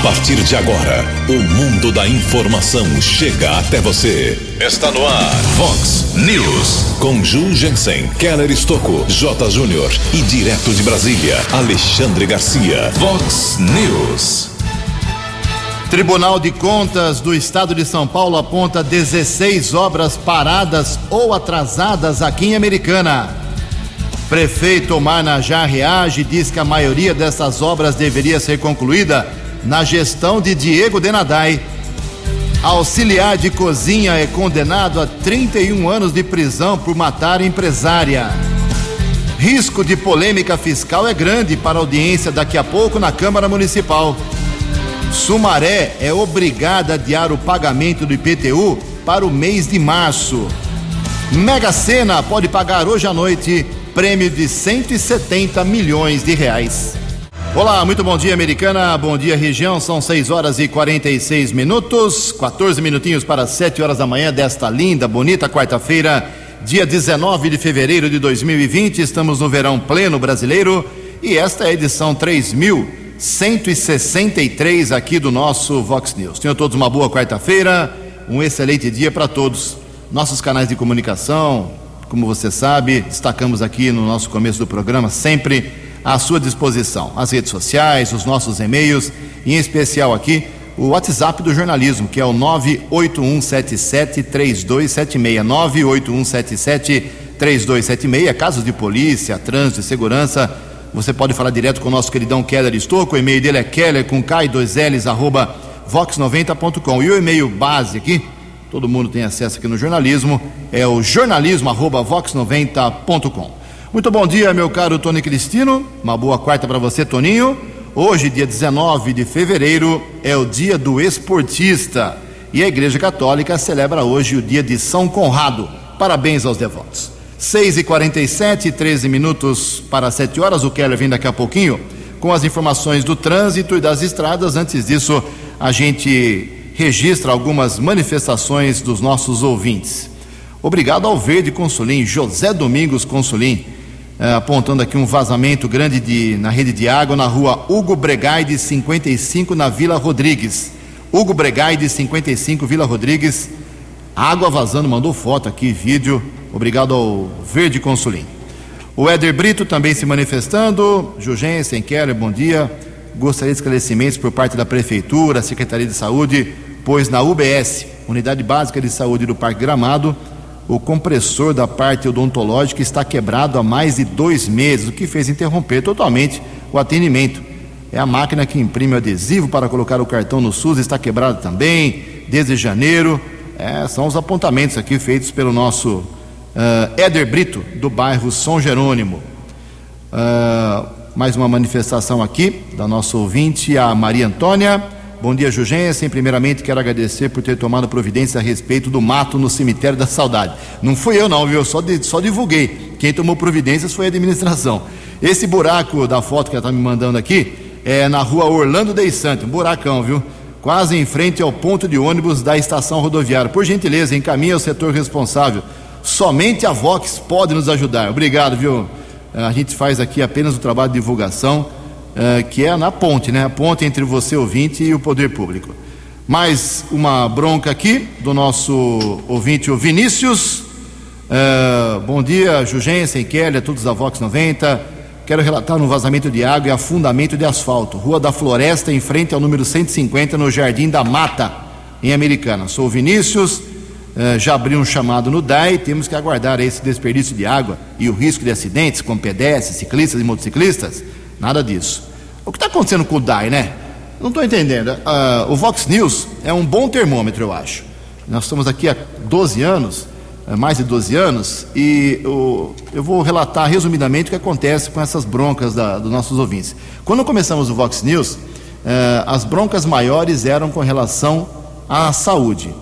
A partir de agora, o mundo da informação chega até você. Está no ar, Fox News. Com Ju Jensen, Keller Estocco, J. Júnior e direto de Brasília, Alexandre Garcia. Fox News. Tribunal de Contas do Estado de São Paulo aponta 16 obras paradas ou atrasadas aqui em Americana. Prefeito Omar Najá reage e diz que a maioria dessas obras deveria ser concluída na gestão de Diego Denadai. Auxiliar de cozinha é condenado a 31 anos de prisão por matar empresária. Risco de polêmica fiscal é grande para a audiência daqui a pouco na Câmara Municipal. Sumaré é obrigada a adiar o pagamento do IPTU para o mês de março. Mega Sena pode pagar hoje à noite prêmio de 170 milhões de reais. Olá, muito bom dia, americana. Bom dia, região. São 6 horas e 46 minutos, 14 minutinhos para 7 horas da manhã desta linda, bonita quarta-feira, dia 19 de fevereiro de 2020. Estamos no verão pleno brasileiro e esta é a edição 3163 aqui do nosso Vox News. Tenham todos uma boa quarta-feira, um excelente dia para todos. Nossos canais de comunicação, como você sabe, destacamos aqui no nosso começo do programa sempre à sua disposição. As redes sociais, os nossos e-mails, em especial aqui o WhatsApp do jornalismo, que é o 981773276. 981773276, casos de polícia, trânsito e segurança. Você pode falar direto com o nosso queridão Keller Estouco, o e-mail dele é keller com k 2 ls arroba vox90.com. E o e-mail base aqui, todo mundo tem acesso aqui no jornalismo, é o jornalismo arroba vox90.com. Muito bom dia, meu caro Tony Cristino. Uma boa quarta para você, Toninho. Hoje, dia 19 de fevereiro, é o dia do esportista e a Igreja Católica celebra hoje o dia de São Conrado. Parabéns aos devotos. 6 e 47 13 minutos para 7 horas. O Keller vem daqui a pouquinho com as informações do trânsito e das estradas. Antes disso, a gente registra algumas manifestações dos nossos ouvintes. Obrigado ao Verde Consulim, José Domingos Consulim apontando aqui um vazamento grande de, na rede de água na rua Hugo Bregaide 55 na Vila Rodrigues. Hugo Bregaide 55 Vila Rodrigues. Água vazando, mandou foto aqui, vídeo. Obrigado ao Verde Consulim. O Éder Brito também se manifestando. Jugensen Keller, bom dia. Gostaria de esclarecimentos por parte da Prefeitura, Secretaria de Saúde, pois na UBS, Unidade Básica de Saúde do Parque Gramado, o compressor da parte odontológica está quebrado há mais de dois meses, o que fez interromper totalmente o atendimento. É a máquina que imprime o adesivo para colocar o cartão no SUS, está quebrada também, desde janeiro. É, são os apontamentos aqui feitos pelo nosso uh, Éder Brito, do bairro São Jerônimo. Uh, mais uma manifestação aqui da nossa ouvinte, a Maria Antônia. Bom dia, Jugensen. Primeiramente, quero agradecer por ter tomado providência a respeito do mato no cemitério da saudade. Não fui eu, não, viu? Eu só, de, só divulguei. Quem tomou providências foi a administração. Esse buraco da foto que ela está me mandando aqui é na rua Orlando Dei Santo, um buracão, viu? Quase em frente ao ponto de ônibus da estação rodoviária. Por gentileza, encaminhe ao setor responsável. Somente a Vox pode nos ajudar. Obrigado, viu? A gente faz aqui apenas o trabalho de divulgação uh, que é na ponte, né? A ponte entre você, ouvinte, e o poder público. Mais uma bronca aqui do nosso ouvinte, o Vinícius. Uh, bom dia, Jugensen, Kelly, a todos da Vox 90. Quero relatar um vazamento de água e afundamento de asfalto. Rua da Floresta, em frente ao número 150, no Jardim da Mata, em Americana. Sou Vinícius, uh, já abri um chamado no DAI, temos que aguardar esse desperdício de água e o risco de acidentes com pedestres, ciclistas e motociclistas Nada disso. O que está acontecendo com o DAI, né? Não estou entendendo. Uh, o Vox News é um bom termômetro, eu acho. Nós estamos aqui há 12 anos, é, mais de 12 anos, e eu, eu vou relatar resumidamente o que acontece com essas broncas da, dos nossos ouvintes. Quando começamos o Vox News, uh, as broncas maiores eram com relação à saúde.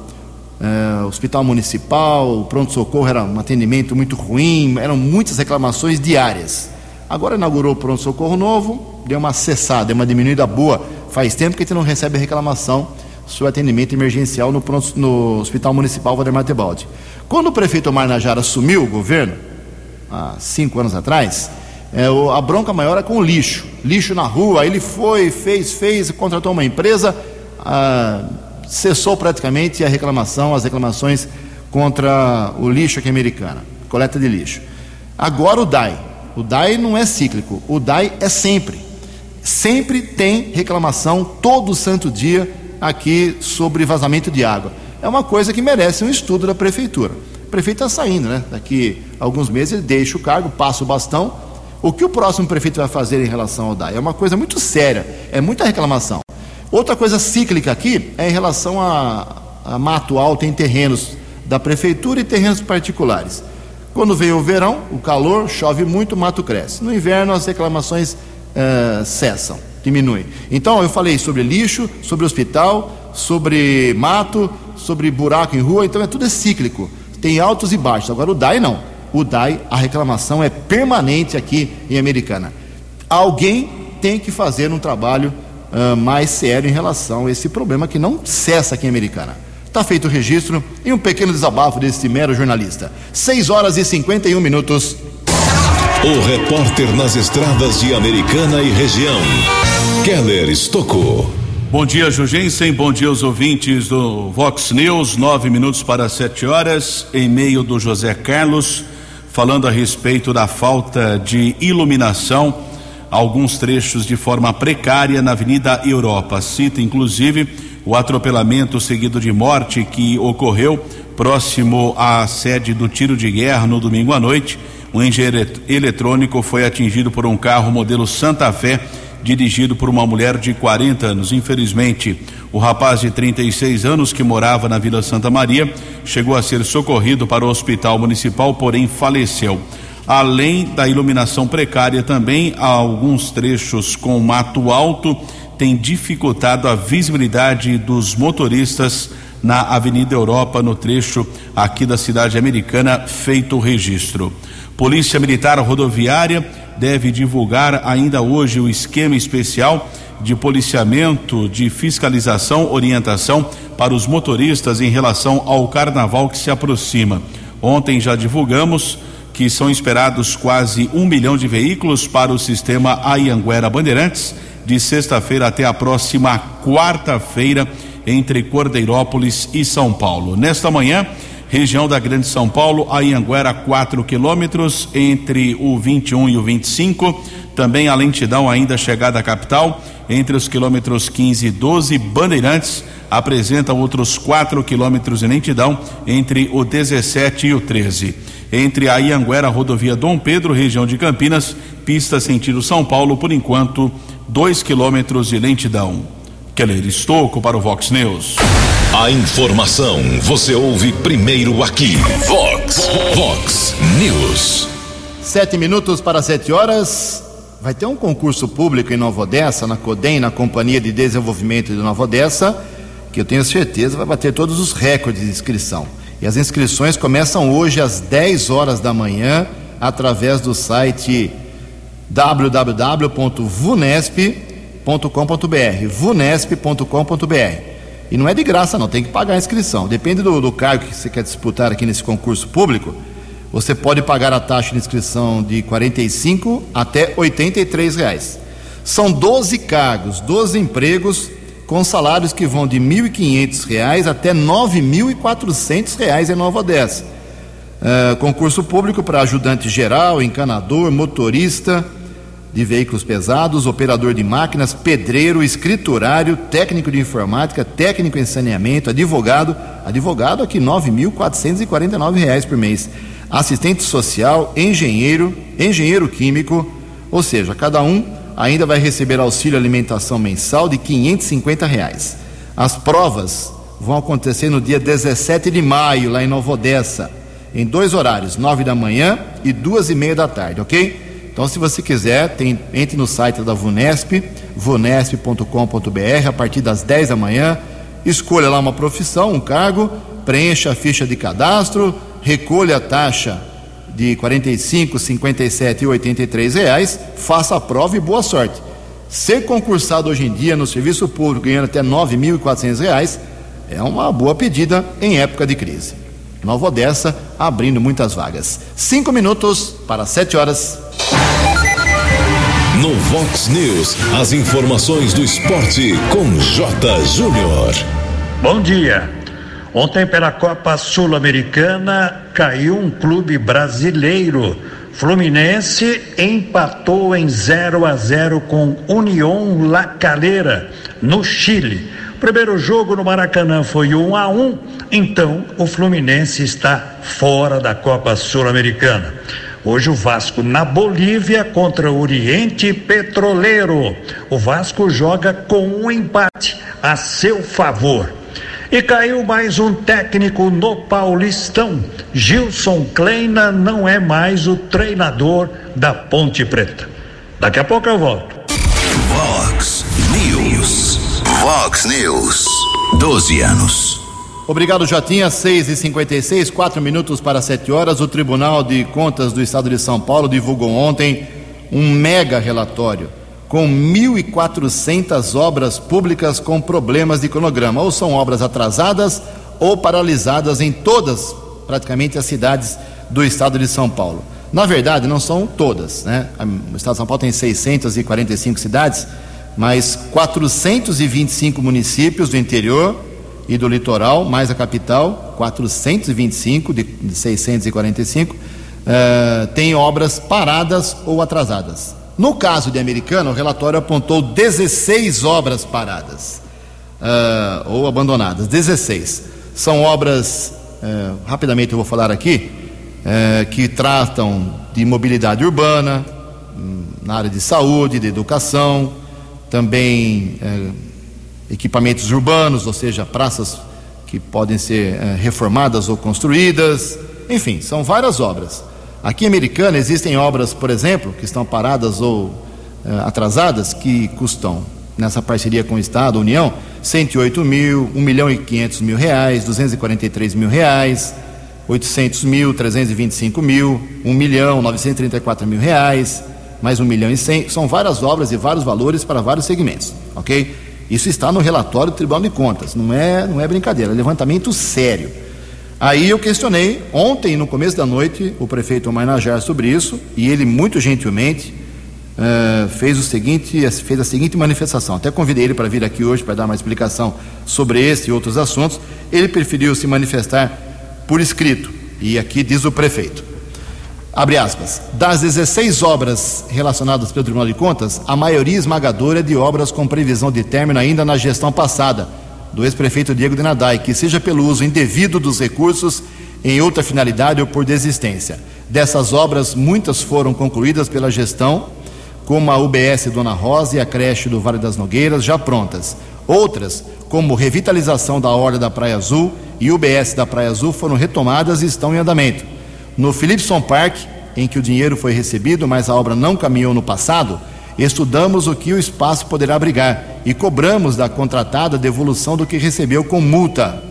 Uh, hospital municipal, pronto-socorro era um atendimento muito ruim, eram muitas reclamações diárias. Agora inaugurou o pronto-socorro novo, deu uma cessada, uma diminuída boa. Faz tempo que a gente não recebe reclamação sobre atendimento emergencial no, pronto, no Hospital Municipal Valdemar Tebaldi. Quando o prefeito Omar Najara assumiu o governo, há cinco anos atrás, É, a bronca maior é com o lixo. Lixo na rua, ele foi, fez, fez, contratou uma empresa, ah, cessou praticamente a reclamação, as reclamações contra o lixo aqui americana, coleta de lixo. Agora o DAI. O DAI não é cíclico, o DAI é sempre. Sempre tem reclamação todo santo dia aqui sobre vazamento de água. É uma coisa que merece um estudo da prefeitura. O prefeito está saindo, né? Daqui a alguns meses ele deixa o cargo, passa o bastão. O que o próximo prefeito vai fazer em relação ao DAI? É uma coisa muito séria, é muita reclamação. Outra coisa cíclica aqui é em relação a, a mato alto em terrenos da prefeitura e terrenos particulares. Quando vem o verão, o calor, chove muito, o mato cresce. No inverno, as reclamações uh, cessam, diminuem. Então, eu falei sobre lixo, sobre hospital, sobre mato, sobre buraco em rua, então é tudo é cíclico. Tem altos e baixos. Agora, o DAI não. O DAI, a reclamação é permanente aqui em Americana. Alguém tem que fazer um trabalho uh, mais sério em relação a esse problema que não cessa aqui em Americana. Está feito o registro e um pequeno desabafo desse mero jornalista. 6 horas e 51 minutos. O repórter nas estradas de Americana e região, Keller Estocou. Bom dia, Jugensen. Bom dia aos ouvintes do Vox News. Nove minutos para sete horas. Em meio do José Carlos, falando a respeito da falta de iluminação, alguns trechos de forma precária na Avenida Europa. Cita, inclusive, o atropelamento seguido de morte que ocorreu próximo à sede do tiro de guerra no domingo à noite um engenheiro eletrônico foi atingido por um carro modelo Santa Fé, dirigido por uma mulher de 40 anos. Infelizmente, o rapaz de 36 anos que morava na Vila Santa Maria chegou a ser socorrido para o hospital municipal, porém faleceu. Além da iluminação precária, também alguns trechos com mato alto têm dificultado a visibilidade dos motoristas na Avenida Europa, no trecho aqui da cidade americana, feito o registro. Polícia Militar Rodoviária deve divulgar ainda hoje o esquema especial de policiamento, de fiscalização, orientação para os motoristas em relação ao carnaval que se aproxima. Ontem já divulgamos que são esperados quase um milhão de veículos para o sistema Ayanguera Bandeirantes, de sexta-feira até a próxima quarta-feira, entre Cordeirópolis e São Paulo. Nesta manhã, região da Grande São Paulo, Anhanguera, 4 quilômetros, entre o 21 e o 25. Também a lentidão ainda chegada à capital, entre os quilômetros 15 e 12. Bandeirantes apresenta outros 4 quilômetros de lentidão, entre o 17 e o 13. Entre a Anhanguera, rodovia Dom Pedro, região de Campinas, pista sentido São Paulo, por enquanto, 2 quilômetros de lentidão. Keller Estocco para o Vox News. A informação você ouve primeiro aqui. Vox, Vox News. Sete minutos para sete horas. Vai ter um concurso público em Nova Odessa, na CODEM, na Companhia de Desenvolvimento de Nova Odessa, que eu tenho certeza vai bater todos os recordes de inscrição. E as inscrições começam hoje às 10 horas da manhã, através do site www.vunesp.com vunesp.com.br, vunesp.com.br. E não é de graça, não, tem que pagar a inscrição. Depende do, do cargo que você quer disputar aqui nesse concurso público. Você pode pagar a taxa de inscrição de 45 até 83 reais. São 12 cargos, 12 empregos com salários que vão de R$ 1.500 até R$ 9.400 em Nova Odessa. Uh, concurso público para ajudante geral, encanador, motorista, de veículos pesados, operador de máquinas, pedreiro, escriturário, técnico de informática, técnico em saneamento, advogado, advogado aqui R$ 9.449 por mês, assistente social, engenheiro, engenheiro químico, ou seja, cada um ainda vai receber auxílio alimentação mensal de 550 reais. As provas vão acontecer no dia 17 de maio, lá em Nova Odessa, em dois horários, nove da manhã e duas e meia da tarde, ok? Então, se você quiser, tem, entre no site da Vunesp, vunesp.com.br, a partir das 10 da manhã, escolha lá uma profissão, um cargo, preencha a ficha de cadastro, recolha a taxa de 45, 57 e 83 reais, faça a prova e boa sorte. Ser concursado hoje em dia no serviço público ganhando até 9.400 reais é uma boa pedida em época de crise. Nova Odessa abrindo muitas vagas. Cinco minutos para sete horas. No Vox News, as informações do esporte com J. Júnior. Bom dia. Ontem, pela Copa Sul-Americana, caiu um clube brasileiro. Fluminense empatou em 0 a 0 com União La Calera, no Chile. Primeiro jogo no Maracanã foi 1 a 1, então o Fluminense está fora da Copa Sul-Americana. Hoje o Vasco na Bolívia contra o Oriente Petroleiro. O Vasco joga com um empate a seu favor. E caiu mais um técnico no Paulistão. Gilson Kleina não é mais o treinador da Ponte Preta. Daqui a pouco eu volto. Vox News. Vox News. 12 anos. Obrigado, Jotinha. 6 e 56 4 minutos para 7 horas. O Tribunal de Contas do Estado de São Paulo divulgou ontem um mega relatório com 1.400 obras públicas com problemas de cronograma. Ou são obras atrasadas ou paralisadas em todas, praticamente, as cidades do estado de São Paulo. Na verdade, não são todas, né? O estado de São Paulo tem 645 cidades, mas 425 municípios do interior e do litoral, mais a capital, 425 de, de 645, uh, tem obras paradas ou atrasadas. No caso de Americana, o relatório apontou 16 obras paradas uh, ou abandonadas. 16. São obras, uh, rapidamente eu vou falar aqui, que tratam de mobilidade urbana, um, na área de saúde, de educação, também equipamentos urbanos, ou seja, praças que podem ser é, reformadas ou construídas, enfim, são várias obras. Aqui em Americana existem obras, por exemplo, que estão paradas ou é, atrasadas, que custam, nessa parceria com o Estado, União, 108 mil, 1 milhão e 500 mil reais, 243 mil reais, 800 mil, 325 mil, 1 milhão, 934 mil reais, mais 1 milhão e 100, são várias obras e vários valores para vários segmentos, ok? Isso está no relatório do Tribunal de Contas, não é, não é brincadeira, é levantamento sério. Aí eu questionei ontem, no começo da noite, o prefeito Omar sobre isso, e ele muito gentilmente uh, fez o seguinte, fez a seguinte manifestação. Até convidei ele para vir aqui hoje para dar uma explicação sobre esse e outros assuntos. Ele preferiu se manifestar por escrito, e aqui diz o prefeito. Abre aspas. Das 16 obras relacionadas pelo Tribunal de Contas, a maioria esmagadora é de obras com previsão de término ainda na gestão passada, do ex-prefeito Diego de Nadai, que seja pelo uso indevido dos recursos em outra finalidade ou por desistência. Dessas obras, muitas foram concluídas pela gestão, como a UBS Dona Rosa e a creche do Vale das Nogueiras, já prontas. Outras, como revitalização da Orla da Praia Azul e UBS da Praia Azul, foram retomadas e estão em andamento. No Philipson Park, em que o dinheiro foi recebido, mas a obra não caminhou no passado, estudamos o que o espaço poderá abrigar e cobramos da contratada devolução do que recebeu com multa.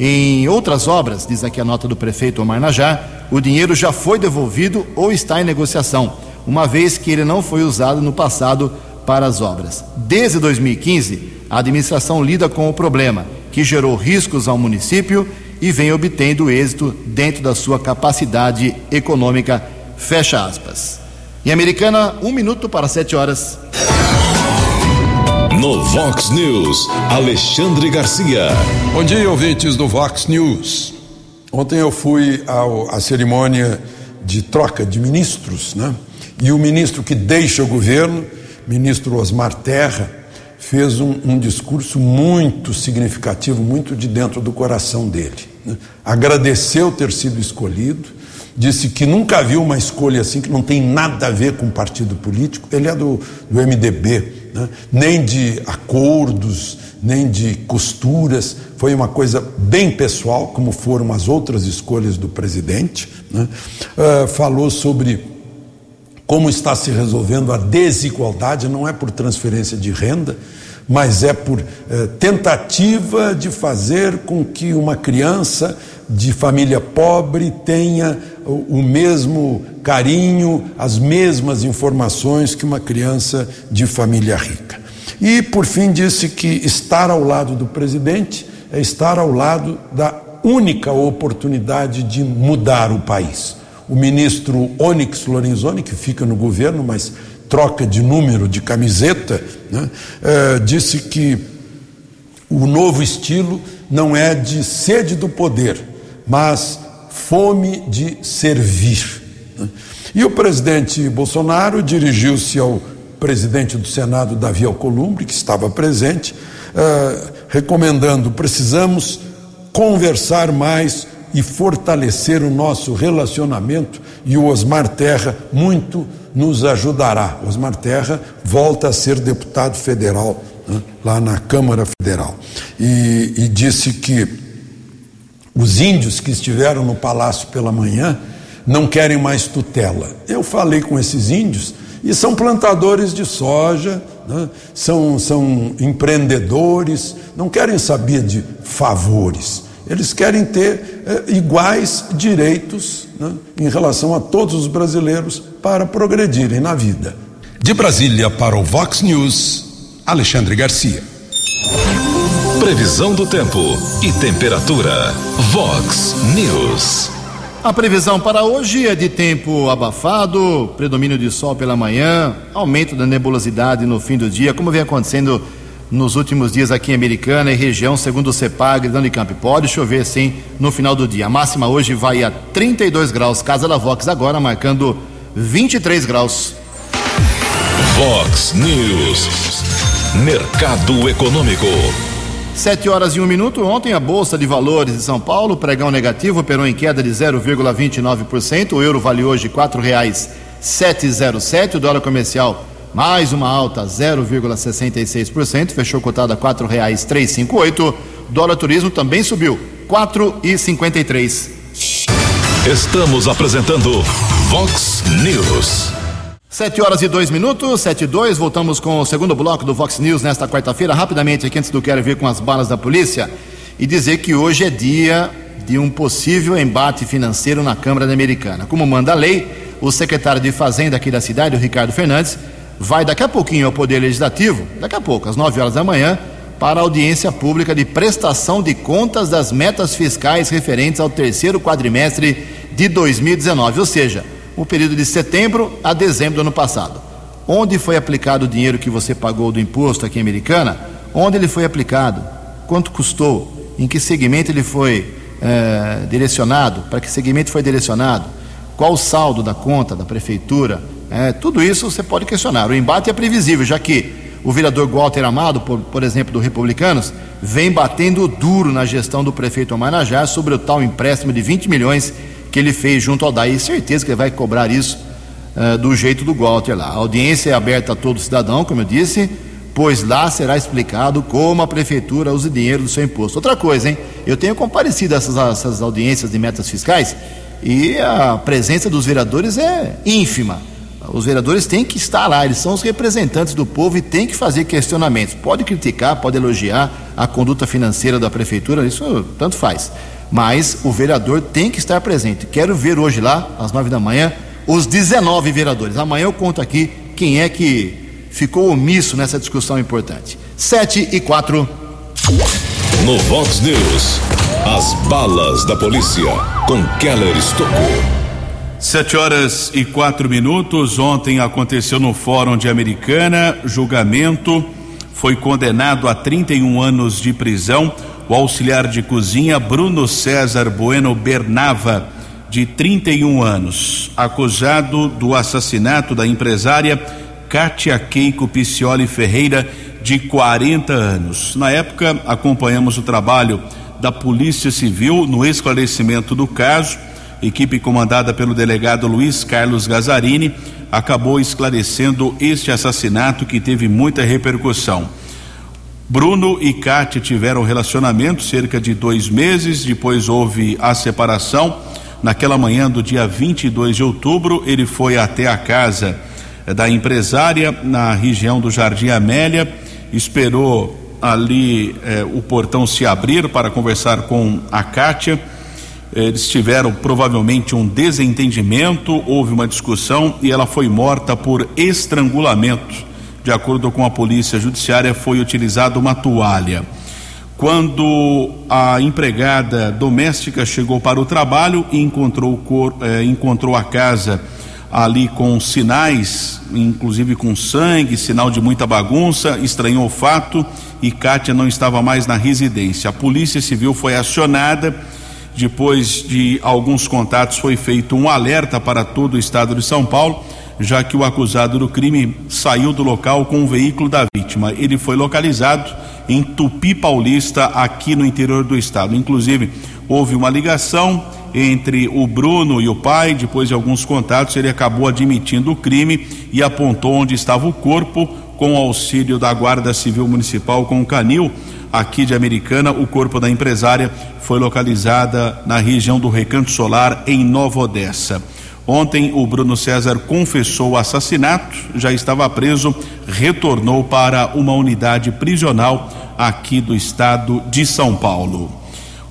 Em outras obras, diz aqui a nota do prefeito Omar Najar, o dinheiro já foi devolvido ou está em negociação, uma vez que ele não foi usado no passado para as obras. Desde 2015, a administração lida com o problema, que gerou riscos ao município e vem obtendo êxito dentro da sua capacidade econômica. Fecha aspas. Em Americana, um minuto para sete horas. No Vox News, Alexandre Garcia. Bom dia, ouvintes do Vox News. Ontem eu fui ao, à cerimônia de troca de ministros, né? E o ministro que deixa o governo, ministro Osmar Terra, fez um, um, discurso muito significativo, muito de dentro do coração dele. Né? Agradeceu ter sido escolhido, disse que nunca viu uma escolha assim, que não tem nada a ver com partido político. Ele é do, do MDB, né? nem de acordos, nem de costuras. Foi uma coisa bem pessoal, como foram as outras escolhas do presidente. Né? Uh, falou sobre como está se resolvendo a desigualdade, não é por transferência de renda, mas é por eh, tentativa de fazer com que uma criança de família pobre tenha o, o mesmo carinho, as mesmas informações que uma criança de família rica. E, por fim, disse que estar ao lado do presidente é estar ao lado da única oportunidade de mudar o país o ministro Onyx Lorenzoni, que fica no governo, mas troca de número de camiseta, né, é, disse que o novo estilo não é de sede do poder, mas fome de servir. Né. E o presidente Bolsonaro dirigiu-se ao presidente do Senado, Davi Alcolumbre, que estava presente, uh, recomendando: precisamos conversar mais e fortalecer o nosso relacionamento, e o Osmar Terra muito nos ajudará. Osmar Terra volta a ser deputado federal né, lá na Câmara Federal. E, e disse que os índios que estiveram no palácio pela manhã não querem mais tutela. Eu falei com esses índios e são plantadores de soja, né? são, são empreendedores, não querem saber de favores. Eles querem ter eh, iguais direitos né, em relação a todos os brasileiros para progredirem na vida. De Brasília para o Vox News, Alexandre Garcia. Previsão do tempo e temperatura. Vox News. A previsão para hoje é de tempo abafado, predomínio de sol pela manhã, aumento da nebulosidade no fim do dia, como vem acontecendo nos últimos dias aqui em Americana e região, segundo o CEPAG da Unicamp. Pode chover sim no final do dia. A máxima hoje vai a 32 graus. Casa da Vox agora marcando 23 graus. Vox News. Mercado Econômico. Sete horas e um minuto. Ontem a Bolsa de Valores de São Paulo, pregão negativo, operou em queda de 0,29%. O euro vale hoje quatro reais 707. O dólar comercial mais uma alta 0,66%, fechou cotado a quatro reais 358. Dólar turismo também subiu 4,53. Estamos apresentando Vox News. Sete horas e dois minutos, sete e dois, voltamos com o segundo bloco do Vox News nesta quarta-feira. Rapidamente aqui, antes do Quero Ver com as balas da polícia, e dizer que hoje é dia de um possível embate financeiro na Câmara Americana. Como manda a lei, o secretário de Fazenda aqui da cidade, o Ricardo Fernandes, vai daqui a pouquinho ao Poder Legislativo, daqui a pouco, às nove horas da manhã, para a audiência pública de prestação de contas das metas fiscais referentes ao terceiro quadrimestre de 2019, ou seja, o período de setembro a dezembro do ano passado. Onde foi aplicado o dinheiro que você pagou do imposto aqui em Americana? Onde ele foi aplicado? Quanto custou? Em que segmento ele foi é, direcionado? Para que segmento foi direcionado? Qual o saldo da conta da prefeitura? É, tudo isso você pode questionar. O embate é previsível, já que o vereador Walter Amado, por, por exemplo, do Republicanos, vem batendo duro na gestão do prefeito Omar Najar sobre o tal empréstimo de 20 milhões que ele fez junto ao DAI. Certeza que ele vai cobrar isso uh, do jeito do Walter lá. A audiência é aberta a todo cidadão, como eu disse, pois lá será explicado como a prefeitura usa dinheiro do seu imposto. Outra coisa, hein? Eu tenho comparecido a essas, essas audiências de metas fiscais e a presença dos vereadores é ínfima. Os vereadores têm que estar lá, eles são os representantes do povo e têm que fazer questionamentos. Pode criticar, pode elogiar a conduta financeira da prefeitura, isso tanto faz. Mas o vereador tem que estar presente. Quero ver hoje lá, às nove da manhã, os 19 vereadores. Amanhã eu conto aqui quem é que ficou omisso nessa discussão importante. Sete e quatro. No Vox News, as balas da polícia com Keller Estocou. Sete horas e quatro minutos. Ontem aconteceu no Fórum de Americana julgamento. Foi condenado a 31 anos de prisão o auxiliar de cozinha Bruno César Bueno Bernava, de 31 anos, acusado do assassinato da empresária Kátia Keiko Picioli Ferreira, de 40 anos. Na época, acompanhamos o trabalho da Polícia Civil no esclarecimento do caso equipe comandada pelo delegado Luiz Carlos Gazzarini, acabou esclarecendo este assassinato que teve muita repercussão. Bruno e Kátia tiveram relacionamento cerca de dois meses, depois houve a separação. Naquela manhã do dia 22 de outubro, ele foi até a casa da empresária na região do Jardim Amélia, esperou ali eh, o portão se abrir para conversar com a Kátia eles tiveram provavelmente um desentendimento, houve uma discussão e ela foi morta por estrangulamento. De acordo com a polícia judiciária, foi utilizada uma toalha. Quando a empregada doméstica chegou para o trabalho e encontrou, cor, eh, encontrou a casa ali com sinais, inclusive com sangue, sinal de muita bagunça, estranhou o fato e Kátia não estava mais na residência. A Polícia Civil foi acionada. Depois de alguns contatos, foi feito um alerta para todo o estado de São Paulo, já que o acusado do crime saiu do local com o veículo da vítima. Ele foi localizado em Tupi Paulista, aqui no interior do estado. Inclusive, houve uma ligação entre o Bruno e o pai. Depois de alguns contatos, ele acabou admitindo o crime e apontou onde estava o corpo com auxílio da Guarda Civil Municipal com o canil aqui de Americana. O corpo da empresária foi localizada na região do Recanto Solar em Nova Odessa. Ontem o Bruno César confessou o assassinato, já estava preso, retornou para uma unidade prisional aqui do estado de São Paulo.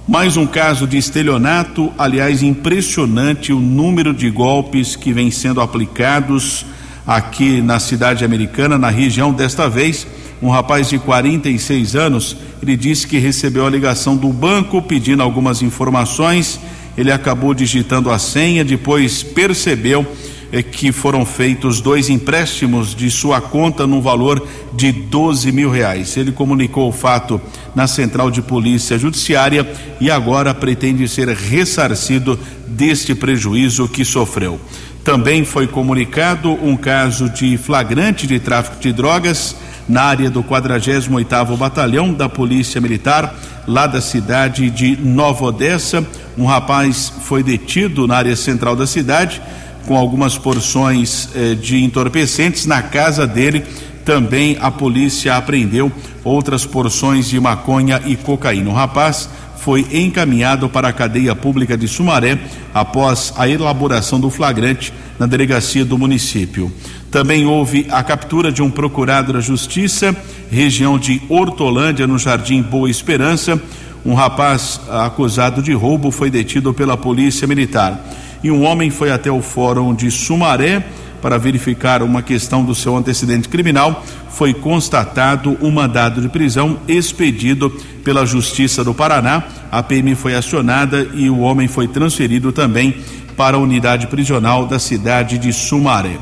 Mais um caso de estelionato, aliás, impressionante o número de golpes que vem sendo aplicados aqui na cidade americana, na região. Desta vez, um rapaz de 46 anos, ele disse que recebeu a ligação do banco pedindo algumas informações. Ele acabou digitando a senha, depois percebeu é que foram feitos dois empréstimos de sua conta no valor de 12 mil reais. Ele comunicou o fato na Central de Polícia Judiciária e agora pretende ser ressarcido deste prejuízo que sofreu. Também foi comunicado um caso de flagrante de tráfico de drogas na área do 48º Batalhão da Polícia Militar, lá da cidade de Nova Odessa. Um rapaz foi detido na área central da cidade com algumas porções eh, de entorpecentes. Na casa dele também a polícia apreendeu outras porções de maconha e cocaína. O rapaz foi encaminhado para a cadeia pública de Sumaré após a elaboração do flagrante na delegacia do município. Também houve a captura de um procurado da Justiça, região de Hortolândia, no Jardim Boa Esperança. Um rapaz acusado de roubo foi detido pela Polícia Militar e um homem foi até o fórum de Sumaré para verificar uma questão do seu antecedente criminal. Foi constatado um mandado de prisão expedido pela Justiça do Paraná. A PM foi acionada e o homem foi transferido também para a unidade prisional da cidade de Sumaré.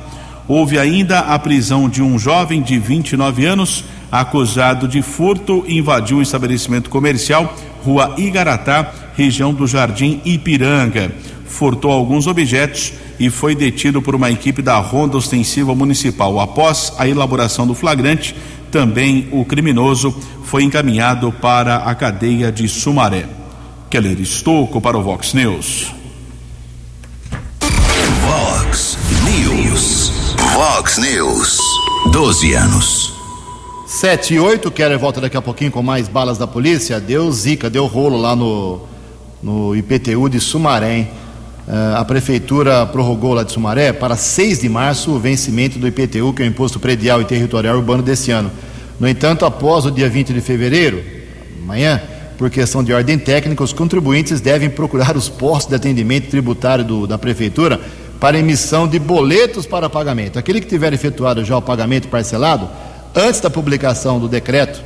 Houve ainda a prisão de um jovem de 29 anos, acusado de furto, invadiu um estabelecimento comercial, rua Igaratá, região do Jardim Ipiranga furtou alguns objetos e foi detido por uma equipe da Ronda Ostensiva Municipal. Após a elaboração do flagrante, também o criminoso foi encaminhado para a cadeia de Sumaré. Keller Estouco para o Vox News. Vox News. Vox News. 12 anos. 7 e 8, Keller volta daqui a pouquinho com mais balas da polícia. Deu zica, deu rolo lá no, no IPTU de Sumaré. Hein? Uh, a prefeitura prorrogou lá de Sumaré para 6 de março o vencimento do IPTU, que é o Imposto Predial e Territorial Urbano desse ano. No entanto, após o dia 20 de fevereiro, amanhã, por questão de ordem técnica, os contribuintes devem procurar os postos de atendimento tributário do, da prefeitura para emissão de boletos para pagamento. Aquele que tiver efetuado já o pagamento parcelado, antes da publicação do decreto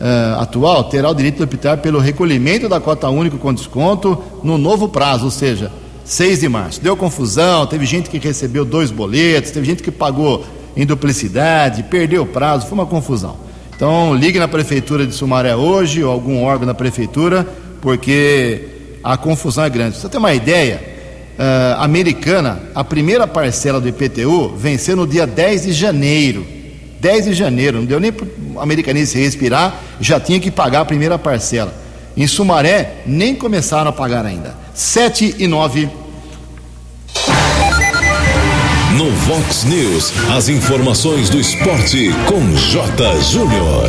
uh, atual, terá o direito de optar pelo recolhimento da cota única com desconto no novo prazo, ou seja, 6 de março. Deu confusão, teve gente que recebeu dois boletos, teve gente que pagou em duplicidade, perdeu o prazo, foi uma confusão. Então, ligue na prefeitura de Sumaré hoje, ou algum órgão da prefeitura, porque a confusão é grande. Pra você ter uma ideia, uh, americana, a primeira parcela do IPTU venceu no dia 10 de janeiro. 10 de janeiro, não deu nem para o americanista respirar, já tinha que pagar a primeira parcela. Em Sumaré, nem começaram a pagar ainda. 7 e 9. Vox News, as informações do esporte com J. Júnior.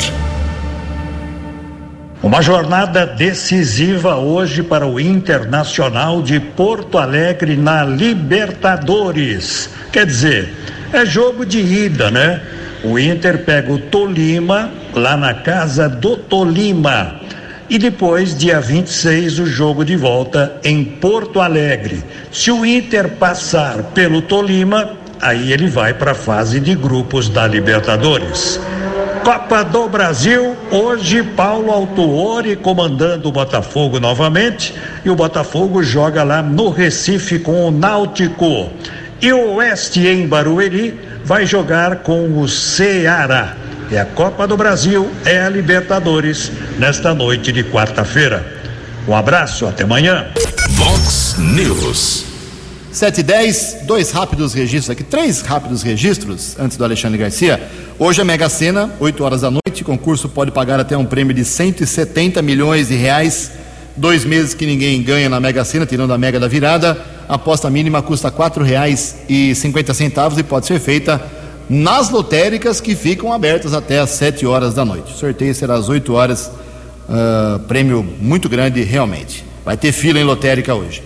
Uma jornada decisiva hoje para o Internacional de Porto Alegre na Libertadores. Quer dizer, é jogo de ida, né? O Inter pega o Tolima lá na casa do Tolima. E depois, dia 26, o jogo de volta em Porto Alegre. Se o Inter passar pelo Tolima, aí ele vai para a fase de grupos da Libertadores. Copa do Brasil, hoje Paulo Autuori comandando o Botafogo novamente e o Botafogo joga lá no Recife com o Náutico. E o Oeste em Barueri vai jogar com o Ceará. É a Copa do Brasil, é a Libertadores, nesta noite de quarta-feira. Um abraço, até amanhã. Vox News. 7 e 10, dois rápidos registros aqui, três rápidos registros antes do Alexandre Garcia. Hoje a Mega Sena, 8 horas da noite, concurso pode pagar até um prêmio de 170 milhões de reais. Dois meses que ninguém ganha na Mega Sena, tirando a Mega da virada. A aposta mínima custa R$ 4,50 e pode ser feita nas lotéricas que ficam abertas até às 7 horas da noite. O sorteio será às 8 horas, uh, prêmio muito grande realmente. Vai ter fila em lotérica hoje.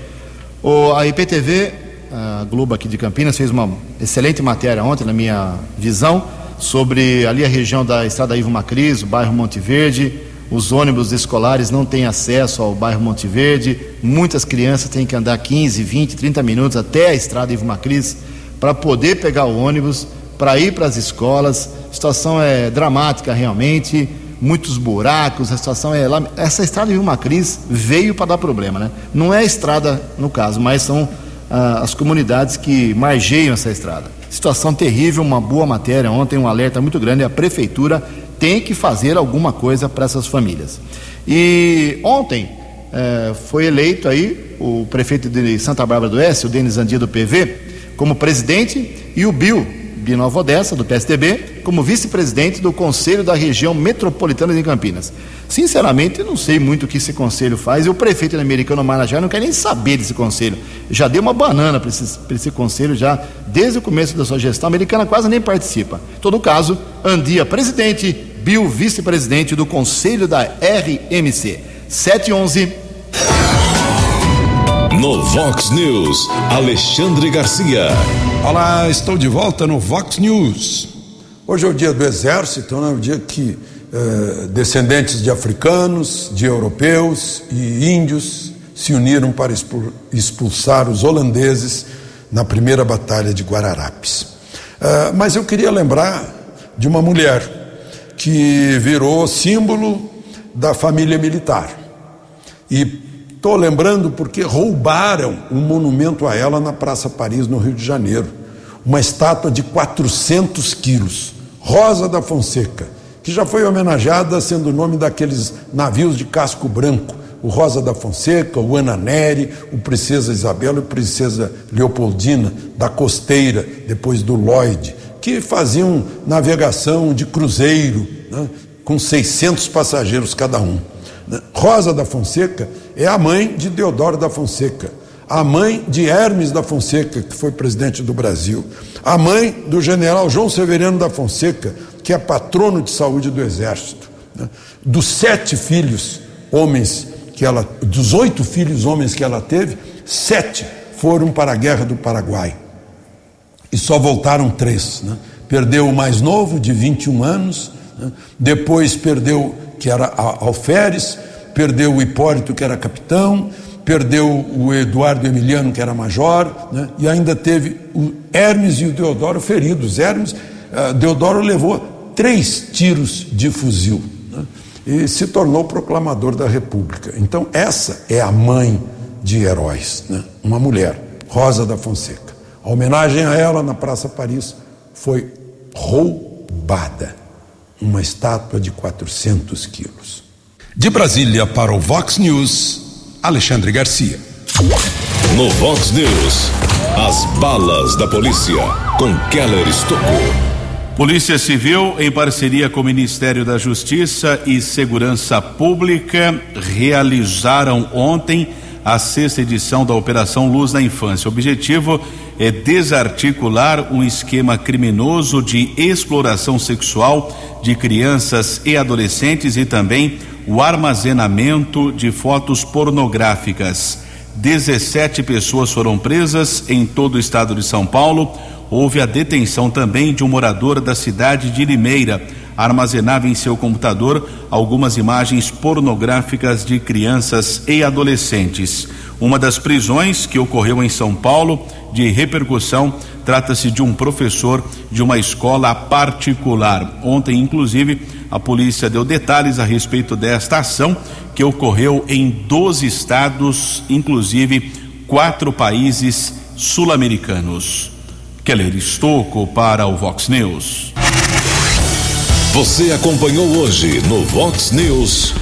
O, a IPTV, a Globo aqui de Campinas, fez uma excelente matéria ontem, na minha visão, sobre ali a região da Estrada Ivo Macris, o bairro Monte Verde. Os ônibus escolares não têm acesso ao bairro Monte Verde. Muitas crianças têm que andar 15, 20, 30 minutos até a Estrada Ivo Macris para poder pegar o ônibus, para ir para as escolas. A situação é dramática realmente muitos buracos, a situação é lá. Essa estrada de uma crise veio para dar problema, né? Não é a estrada no caso, mas são ah, as comunidades que margeiam essa estrada. Situação terrível, uma boa matéria ontem, um alerta muito grande. A prefeitura tem que fazer alguma coisa para essas famílias. E ontem eh, foi eleito aí o prefeito de Santa Bárbara do Oeste, o Denis Andia do PV, como presidente, e o Bill Binova Odessa, do PSDB, como vice-presidente do Conselho da Região Metropolitana de Campinas. Sinceramente, eu não sei muito o que esse conselho faz e o prefeito americano Marajá não quer nem saber desse conselho. Já deu uma banana para esse, esse conselho, já desde o começo da sua gestão. A americana quase nem participa. Em todo caso, Andia, presidente, Bill, vice-presidente do Conselho da RMC. 711. No Vox News, Alexandre Garcia. Olá, estou de volta no Vox News. Hoje é o dia do Exército, né? o dia que eh, descendentes de africanos, de europeus e índios se uniram para expulsar os holandeses na primeira batalha de Guararapes. Eh, mas eu queria lembrar de uma mulher que virou símbolo da família militar. E Estou lembrando porque roubaram um monumento a ela na Praça Paris, no Rio de Janeiro. Uma estátua de 400 quilos, Rosa da Fonseca, que já foi homenageada sendo o nome daqueles navios de casco branco. O Rosa da Fonseca, o Ana Neri, o Princesa Isabel e o Princesa Leopoldina, da costeira, depois do Lloyd, que faziam navegação de cruzeiro, né, com 600 passageiros cada um. Rosa da Fonseca é a mãe de Deodoro da Fonseca, a mãe de Hermes da Fonseca, que foi presidente do Brasil, a mãe do general João Severiano da Fonseca, que é patrono de saúde do Exército. Né? Dos sete filhos homens que ela, dos oito filhos homens que ela teve, sete foram para a Guerra do Paraguai. E só voltaram três. Né? Perdeu o mais novo, de 21 anos, né? depois perdeu que era alferes, perdeu o Hipólito, que era capitão, perdeu o Eduardo Emiliano, que era major, né? e ainda teve o Hermes e o Deodoro feridos. Hermes, uh, Deodoro levou três tiros de fuzil né? e se tornou proclamador da República. Então, essa é a mãe de heróis, né? uma mulher, Rosa da Fonseca. A homenagem a ela na Praça Paris foi roubada uma estátua de 400 quilos. De Brasília para o Vox News, Alexandre Garcia. No Vox News, as balas da polícia com Keller Estocou. Polícia Civil, em parceria com o Ministério da Justiça e Segurança Pública, realizaram ontem a sexta edição da Operação Luz na Infância. O objetivo é desarticular um esquema criminoso de exploração sexual de crianças e adolescentes e também o armazenamento de fotos pornográficas. 17 pessoas foram presas em todo o estado de São Paulo. Houve a detenção também de um morador da cidade de Limeira. Armazenava em seu computador algumas imagens pornográficas de crianças e adolescentes. Uma das prisões que ocorreu em São Paulo de repercussão trata-se de um professor de uma escola particular. Ontem, inclusive, a polícia deu detalhes a respeito desta ação que ocorreu em 12 estados, inclusive quatro países sul-americanos. Keller Estocco para o Vox News. Você acompanhou hoje no Vox News.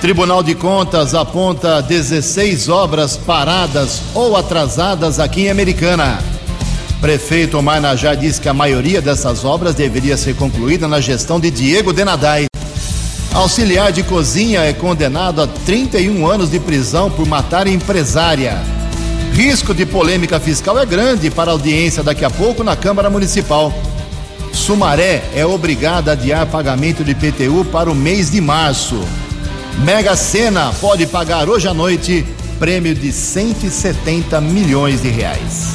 Tribunal de Contas aponta 16 obras paradas ou atrasadas aqui em Americana. Prefeito Omar Najá diz que a maioria dessas obras deveria ser concluída na gestão de Diego Denadai. Auxiliar de cozinha é condenado a 31 anos de prisão por matar empresária. Risco de polêmica fiscal é grande para a audiência daqui a pouco na Câmara Municipal. Sumaré é obrigada a adiar pagamento de PTU para o mês de março. Mega Sena pode pagar hoje à noite prêmio de 170 milhões de reais.